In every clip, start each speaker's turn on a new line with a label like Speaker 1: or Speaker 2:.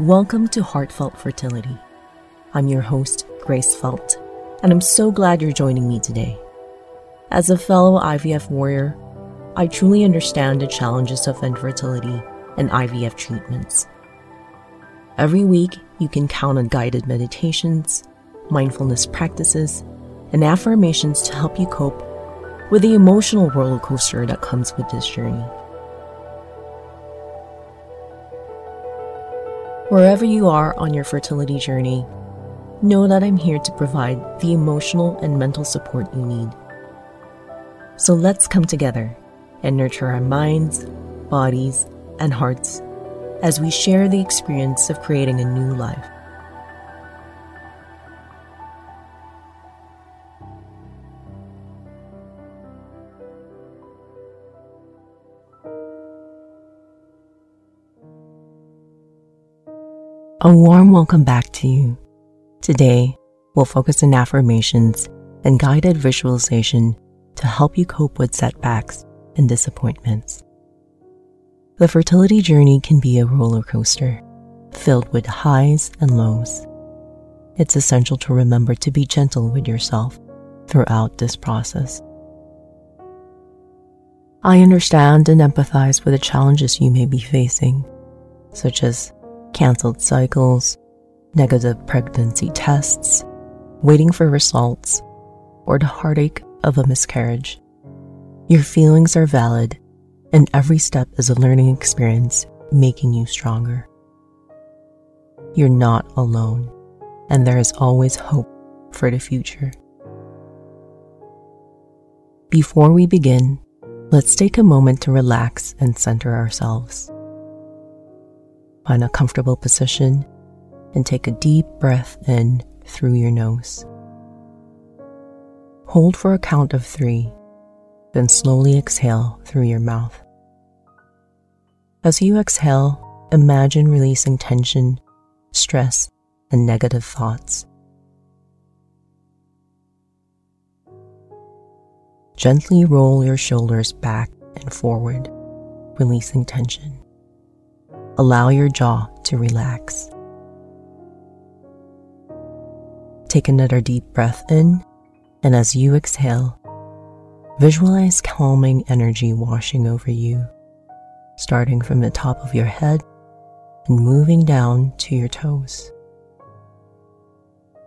Speaker 1: Welcome to Heartfelt Fertility. I'm your host, Grace Felt, and I'm so glad you're joining me today. As a fellow IVF warrior, I truly understand the challenges of infertility and IVF treatments. Every week, you can count on guided meditations, mindfulness practices, and affirmations to help you cope with the emotional roller coaster that comes with this journey. Wherever you are on your fertility journey, know that I'm here to provide the emotional and mental support you need. So let's come together and nurture our minds, bodies, and hearts as we share the experience of creating a new life. A warm welcome back to you. Today, we'll focus on affirmations and guided visualization to help you cope with setbacks and disappointments. The fertility journey can be a roller coaster filled with highs and lows. It's essential to remember to be gentle with yourself throughout this process. I understand and empathize with the challenges you may be facing, such as canceled cycles, negative pregnancy tests, waiting for results, or the heartache of a miscarriage. Your feelings are valid, and every step is a learning experience making you stronger. You're not alone, and there is always hope for the future. Before we begin, let's take a moment to relax and center ourselves. Find a comfortable position and take a deep breath in through your nose. Hold for a count of three, then slowly exhale through your mouth. As you exhale, imagine releasing tension, stress, and negative thoughts. Gently roll your shoulders back and forward, releasing tension allow your jaw to relax. Take another deep breath in, and as you exhale, visualize calming energy washing over you, starting from the top of your head and moving down to your toes.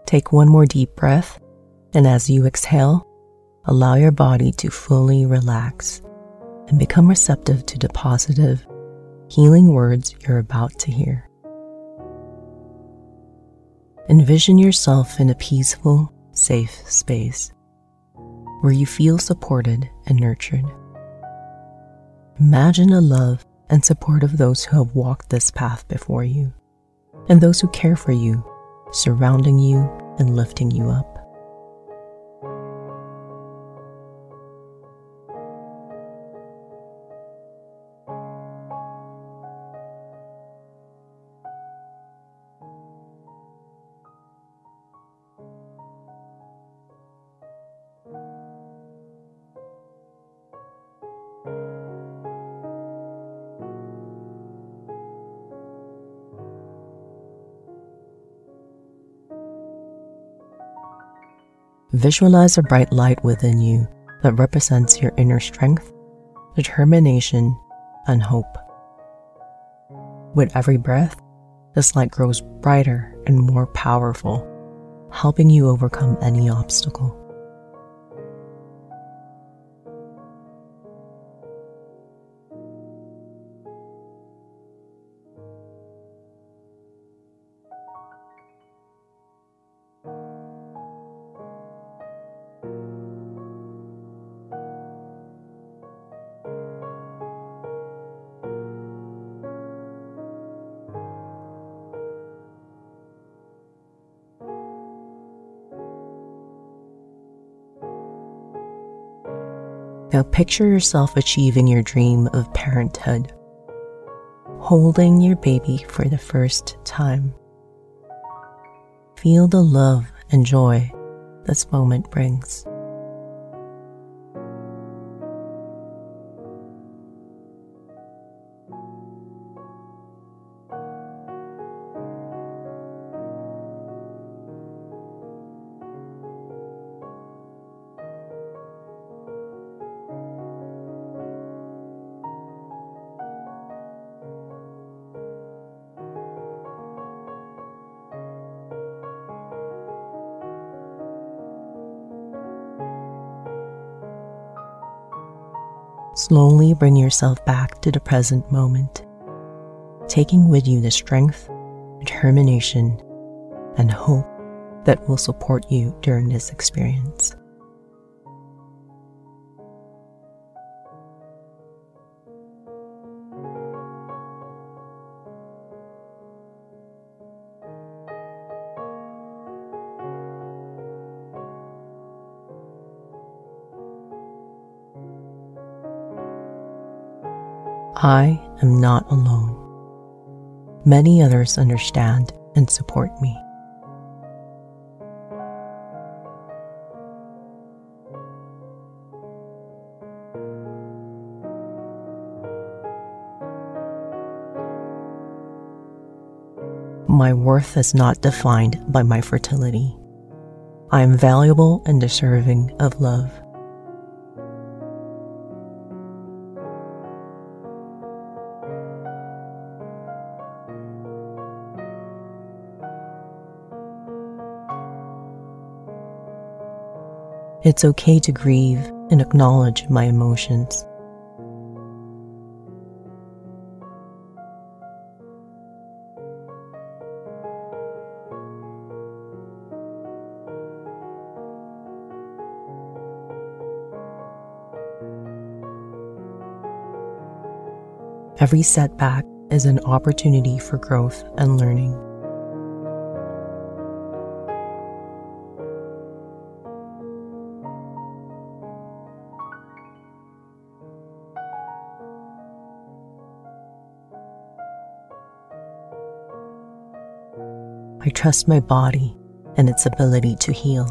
Speaker 1: Take one more deep breath, and as you exhale, allow your body to fully relax and become receptive to the positive healing words you're about to hear. Envision yourself in a peaceful, safe space where you feel supported and nurtured. Imagine a love and support of those who have walked this path before you and those who care for you, surrounding you and lifting you up. Visualize a bright light within you that represents your inner strength, determination, and hope. With every breath, this light grows brighter and more powerful, helping you overcome any obstacle. Now picture yourself achieving your dream of parenthood, holding your baby for the first time. Feel the love and joy this moment brings. Slowly bring yourself back to the present moment, taking with you the strength, determination, and hope that will support you during this experience. I am not alone. Many others understand and support me. My worth is not defined by my fertility. I am valuable and deserving of love. It's okay to grieve and acknowledge my emotions. Every setback is an opportunity for growth and learning. I trust my body and its ability to heal.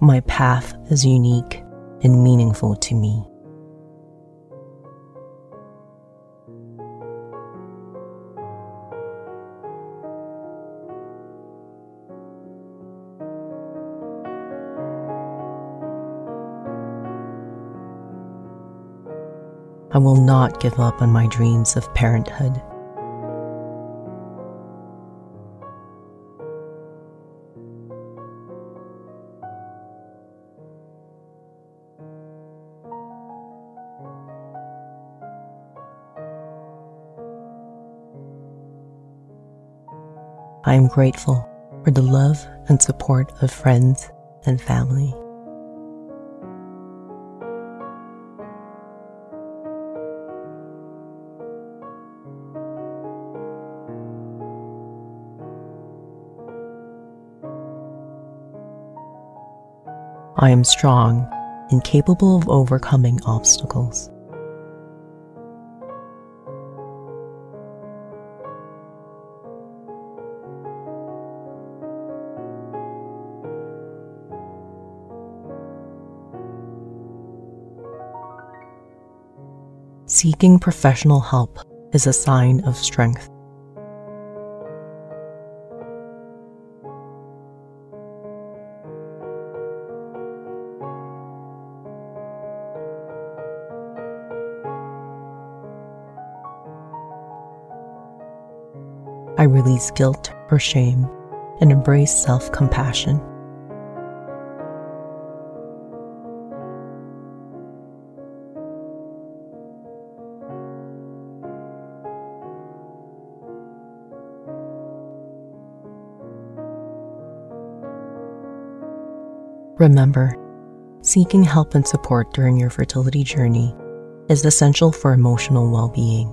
Speaker 1: My path is unique and meaningful to me. Will not give up on my dreams of parenthood. I am grateful for the love and support of friends and family. I am strong and capable of overcoming obstacles. Seeking professional help is a sign of strength. I release guilt or shame and embrace self compassion. Remember, seeking help and support during your fertility journey is essential for emotional well being.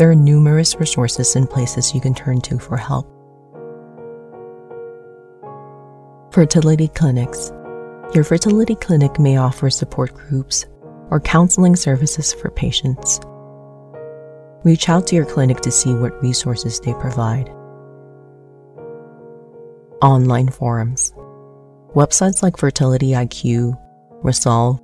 Speaker 1: There are numerous resources and places you can turn to for help. Fertility clinics. Your fertility clinic may offer support groups or counseling services for patients. Reach out to your clinic to see what resources they provide. Online forums. Websites like Fertility IQ, Resolve,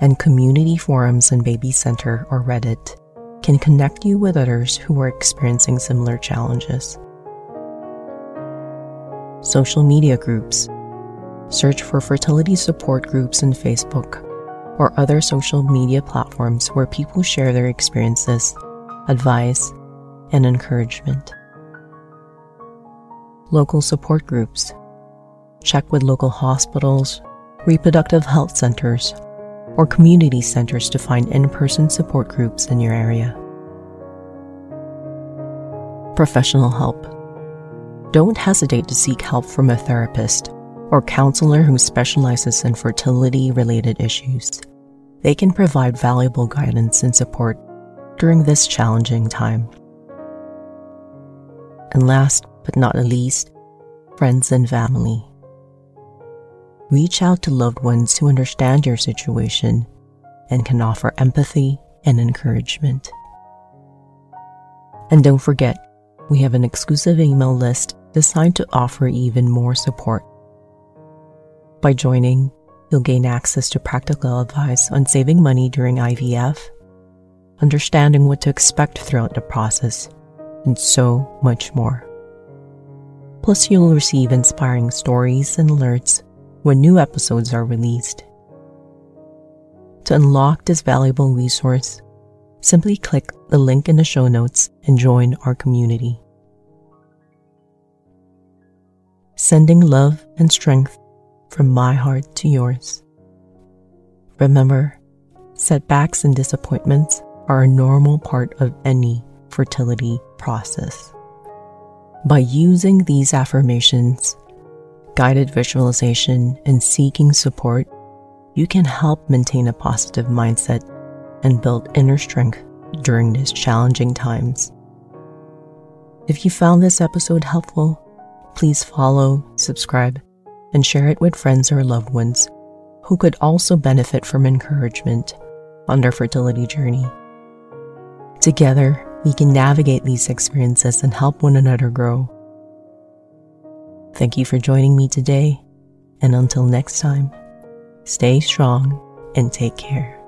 Speaker 1: and community forums and Baby Center or Reddit can connect you with others who are experiencing similar challenges. Social media groups. Search for fertility support groups in Facebook, or other social media platforms where people share their experiences, advice, and encouragement. Local support groups. Check with local hospitals, reproductive health centers, or community centers to find in person support groups in your area. Professional help. Don't hesitate to seek help from a therapist or counselor who specializes in fertility related issues. They can provide valuable guidance and support during this challenging time. And last but not least, friends and family. Reach out to loved ones who understand your situation and can offer empathy and encouragement. And don't forget, we have an exclusive email list designed to offer even more support. By joining, you'll gain access to practical advice on saving money during IVF, understanding what to expect throughout the process, and so much more. Plus, you'll receive inspiring stories and alerts when new episodes are released. To unlock this valuable resource, simply click the link in the show notes and join our community. Sending love and strength from my heart to yours. Remember, setbacks and disappointments are a normal part of any fertility process. By using these affirmations, guided visualization, and seeking support, you can help maintain a positive mindset and build inner strength during these challenging times. If you found this episode helpful, please follow, subscribe, and share it with friends or loved ones who could also benefit from encouragement on their fertility journey. Together, we can navigate these experiences and help one another grow. Thank you for joining me today, and until next time, stay strong and take care.